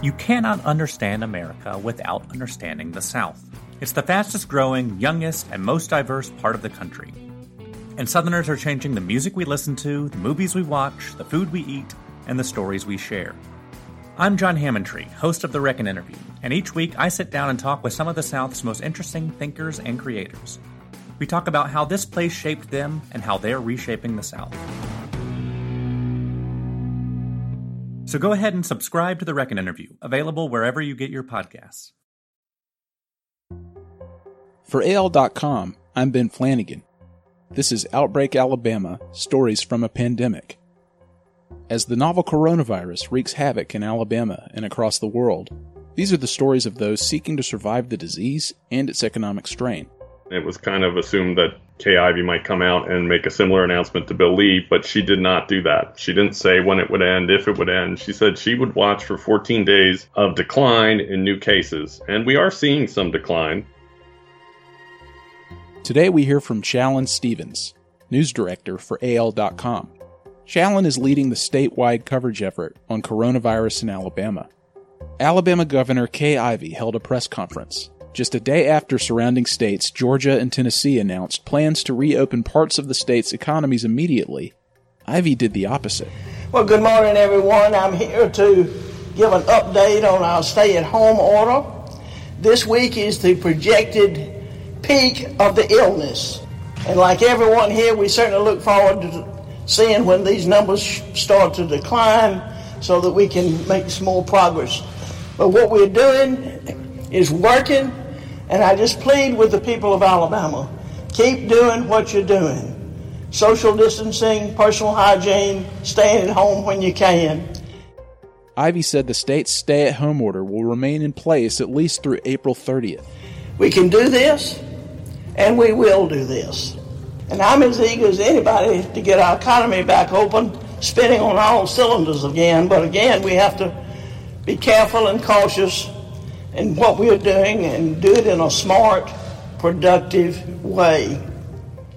You cannot understand America without understanding the South. It's the fastest growing, youngest, and most diverse part of the country. And Southerners are changing the music we listen to, the movies we watch, the food we eat, and the stories we share. I'm John Hammontree, host of The Reckon Interview, and each week I sit down and talk with some of the South's most interesting thinkers and creators. We talk about how this place shaped them and how they're reshaping the South. So go ahead and subscribe to The Reckon Interview, available wherever you get your podcasts. For AL.com, I'm Ben Flanagan. This is Outbreak Alabama Stories from a Pandemic. As the novel coronavirus wreaks havoc in Alabama and across the world, these are the stories of those seeking to survive the disease and its economic strain. It was kind of assumed that Kay Ivey might come out and make a similar announcement to Bill Lee, but she did not do that. She didn't say when it would end, if it would end. She said she would watch for 14 days of decline in new cases. And we are seeing some decline. Today we hear from Challen Stephens, news director for AL.com. Challen is leading the statewide coverage effort on coronavirus in Alabama. Alabama Governor Kay Ivey held a press conference just a day after surrounding states, Georgia and Tennessee announced plans to reopen parts of the state's economies immediately. Ivey did the opposite. Well, good morning, everyone. I'm here to give an update on our stay at home order. This week is the projected peak of the illness. And like everyone here, we certainly look forward to seeing when these numbers start to decline so that we can make some more progress. But what we're doing is working and I just plead with the people of Alabama keep doing what you're doing social distancing, personal hygiene, staying at home when you can. Ivey said the state's stay at home order will remain in place at least through April 30th. We can do this, and we will do this. And I'm as eager as anybody to get our economy back open, spinning on all cylinders again. But again, we have to be careful and cautious and what we're doing and do it in a smart, productive way.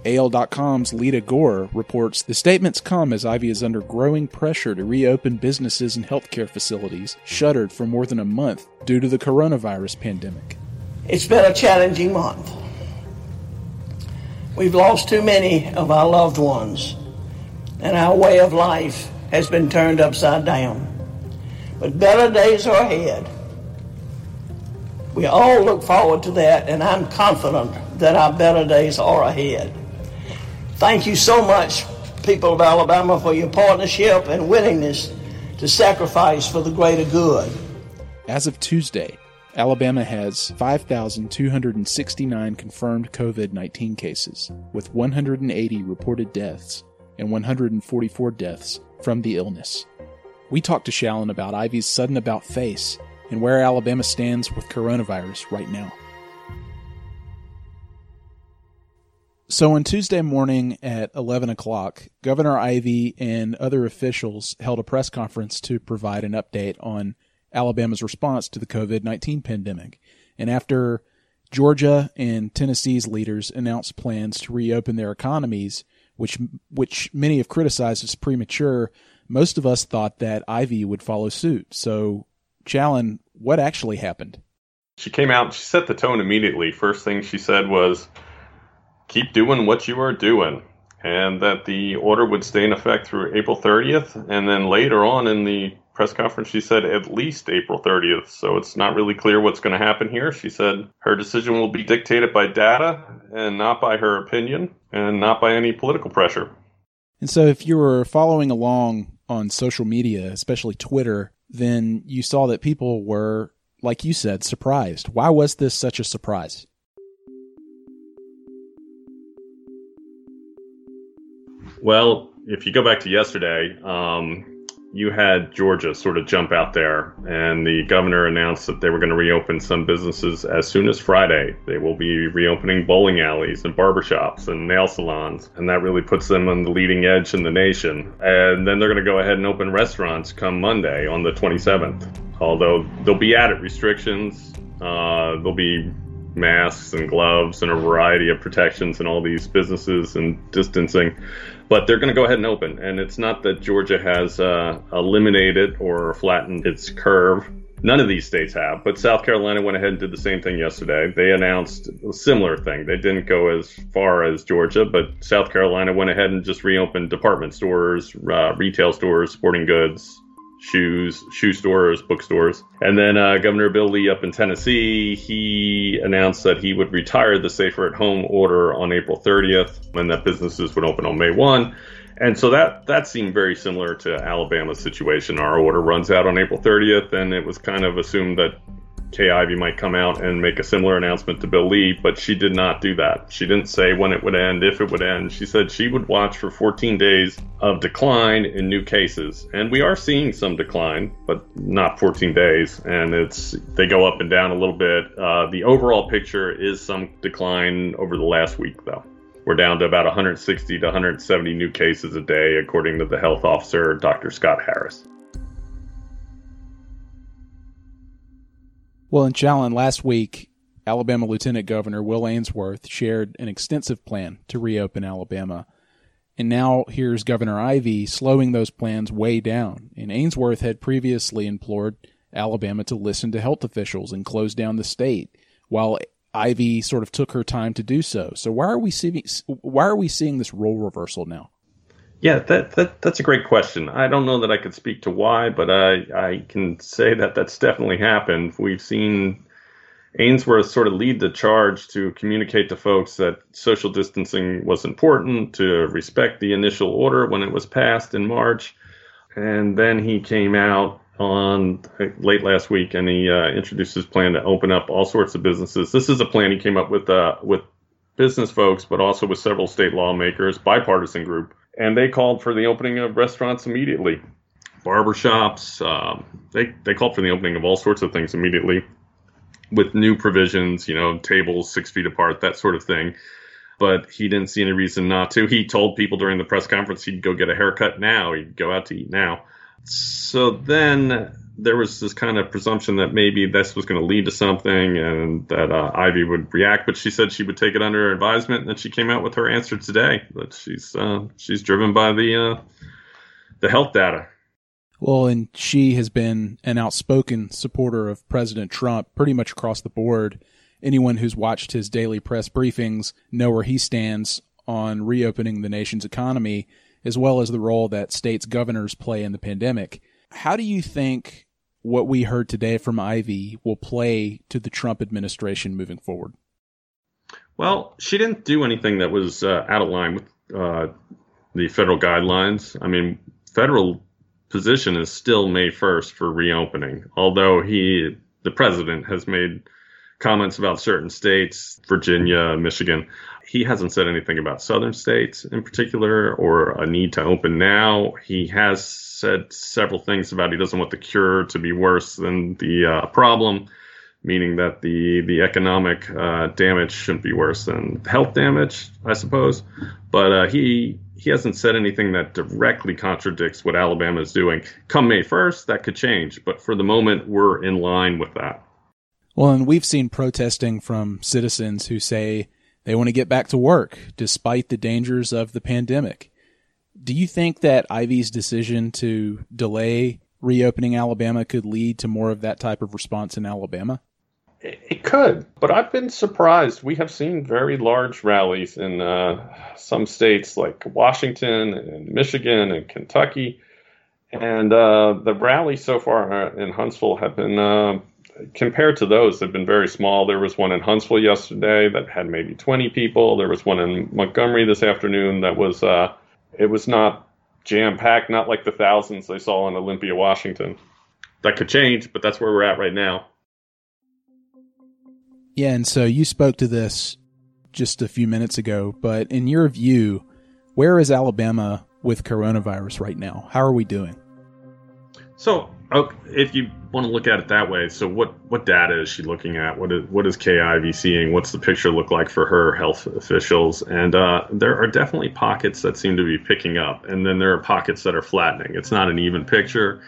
AL.com's Leada Gore reports the statements come as Ivey is under growing pressure to reopen businesses and healthcare facilities shuttered for more than a month due to the coronavirus pandemic. It's been a challenging month. We've lost too many of our loved ones, and our way of life has been turned upside down. But better days are ahead. We all look forward to that, and I'm confident that our better days are ahead. Thank you so much, people of Alabama, for your partnership and willingness to sacrifice for the greater good. As of Tuesday, Alabama has 5,269 confirmed COVID 19 cases, with 180 reported deaths and 144 deaths from the illness. We talked to Challen about Ivey's sudden about face and where Alabama stands with coronavirus right now. So on Tuesday morning at 11 o'clock, Governor Ivey and other officials held a press conference to provide an update on Alabama's response to the COVID 19 pandemic. And after Georgia and Tennessee's leaders announced plans to reopen their economies, which which many have criticized as premature, most of us thought that Ivey would follow suit. So Challen, what actually happened? She came out, she set the tone immediately. First thing she said was, keep doing what you are doing. And that the order would stay in effect through April 30th. And then later on in the press conference, she said at least April 30th. So it's not really clear what's going to happen here. She said her decision will be dictated by data and not by her opinion and not by any political pressure. And so if you were following along on social media, especially Twitter, then you saw that people were, like you said, surprised. Why was this such a surprise? Well, if you go back to yesterday, um, you had Georgia sort of jump out there, and the governor announced that they were going to reopen some businesses as soon as Friday. They will be reopening bowling alleys and barbershops and nail salons, and that really puts them on the leading edge in the nation. And then they're going to go ahead and open restaurants come Monday on the 27th. Although there'll be added restrictions, uh, there'll be masks and gloves and a variety of protections in all these businesses and distancing but they're going to go ahead and open. And it's not that Georgia has uh, eliminated or flattened its curve. None of these states have, but South Carolina went ahead and did the same thing yesterday. They announced a similar thing. They didn't go as far as Georgia, but South Carolina went ahead and just reopened department stores, uh, retail stores, sporting goods, shoes, shoe stores, bookstores. And then uh, Governor Bill Lee up in Tennessee, he announced that he would retire the safer at home order on April 30th and that businesses would open on May 1. And so that that seemed very similar to Alabama's situation. Our order runs out on April 30th, and it was kind of assumed that Kay Ivey might come out and make a similar announcement to Bill Lee, but she did not do that. She didn't say when it would end, if it would end. She said she would watch for 14 days of decline in new cases, and we are seeing some decline, but not 14 days. And it's they go up and down a little bit. Uh, the overall picture is some decline over the last week, though. We're down to about 160 to 170 new cases a day, according to the health officer, Dr. Scott Harris. Well, in Challen last week, Alabama Lieutenant Governor Will Ainsworth shared an extensive plan to reopen Alabama. And now here's Governor Ivey slowing those plans way down. And Ainsworth had previously implored Alabama to listen to health officials and close down the state, while Ivey sort of took her time to do so. So why are we seeing why are we seeing this role reversal now? Yeah, that, that that's a great question. I don't know that I could speak to why, but I I can say that that's definitely happened. We've seen Ainsworth sort of lead the charge to communicate to folks that social distancing was important, to respect the initial order when it was passed in March, and then he came out on late last week and he uh, introduced his plan to open up all sorts of businesses. This is a plan he came up with uh, with business folks, but also with several state lawmakers, bipartisan group and they called for the opening of restaurants immediately, barbershops. Um, they they called for the opening of all sorts of things immediately, with new provisions, you know, tables six feet apart, that sort of thing. But he didn't see any reason not to. He told people during the press conference he'd go get a haircut now. He'd go out to eat now. So then there was this kind of presumption that maybe this was going to lead to something and that uh, Ivey would react, but she said she would take it under advisement, and then she came out with her answer today that she's uh, she's driven by the uh, the health data. Well, and she has been an outspoken supporter of President Trump pretty much across the board. Anyone who's watched his daily press briefings know where he stands on reopening the nation's economy, as well as the role that states' governors play in the pandemic. How do you think what we heard today from Ivey will play to the Trump administration moving forward? Well, she didn't do anything that was uh, out of line with uh, the federal guidelines. I mean, federal position is still May 1st for reopening, although he, the president, has made comments about certain states, Virginia, Michigan. He hasn't said anything about southern states in particular or a need to open now. He has said several things about he doesn't want the cure to be worse than the uh, problem, meaning that the the economic uh, damage shouldn't be worse than health damage, I suppose. But uh, he he hasn't said anything that directly contradicts what Alabama is doing. Come May 1st, that could change, but for the moment, we're in line with that. Well, and we've seen protesting from citizens who say they want to get back to work despite the dangers of the pandemic. Do you think that Ivey's decision to delay reopening Alabama could lead to more of that type of response in Alabama? It could, but I've been surprised. We have seen very large rallies in uh, some states like Washington and Michigan and Kentucky. And uh, the rallies so far in Huntsville have been, uh, compared to those, they've been very small. There was one in Huntsville yesterday that had maybe 20 people. There was one in Montgomery this afternoon that was uh, it was not jam packed, not like the thousands they saw in Olympia, Washington. That could change, but that's where we're at right now. Yeah, and so you spoke to this just a few minutes ago, but in your view, where is Alabama with coronavirus right now? How are we doing? So, if you want to look at it that way, so what what data is she looking at? What is what is Ivey seeing? What's the picture look like for her health officials? And uh, there are definitely pockets that seem to be picking up, and then there are pockets that are flattening. It's not an even picture.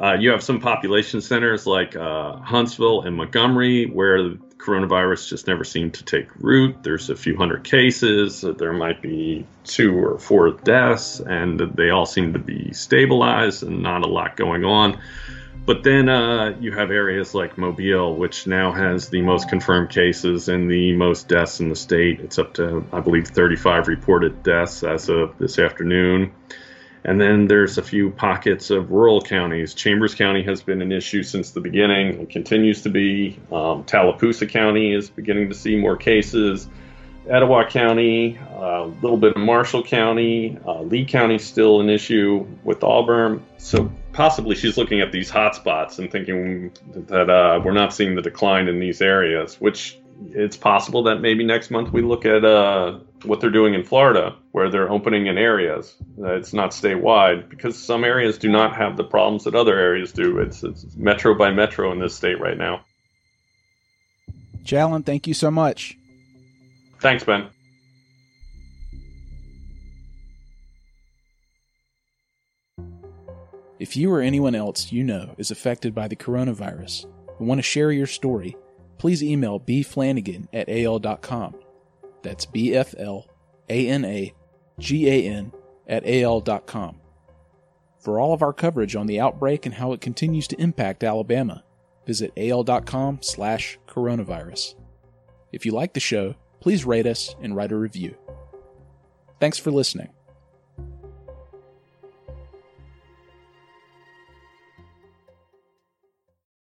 Uh, you have some population centers like uh, Huntsville and Montgomery where coronavirus just never seemed to take root. There's a few hundred cases. There might be two or four deaths, and they all seem to be stabilized and not a lot going on. But then uh, you have areas like Mobile, which now has the most confirmed cases and the most deaths in the state. It's up to, I believe, 35 reported deaths as of this afternoon. And then there's a few pockets of rural counties. Chambers County has been an issue since the beginning and continues to be. Um, Tallapoosa County is beginning to see more cases. Etowah County, a uh, little bit of Marshall County, uh, Lee County still an issue with Auburn. So possibly she's looking at these hot spots and thinking that uh, we're not seeing the decline in these areas, which it's possible that maybe next month we look at uh, what they're doing in Florida, where they're opening in areas. Uh, it's not statewide because some areas do not have the problems that other areas do. It's, it's metro by metro in this state right now. Jalen, thank you so much. Thanks, Ben. If you or anyone else you know is affected by the coronavirus and want to share your story, please email bflanagan at al.com. That's B F L A N A G A N at al.com. For all of our coverage on the outbreak and how it continues to impact Alabama, visit al.com slash coronavirus. If you like the show, please rate us and write a review. Thanks for listening.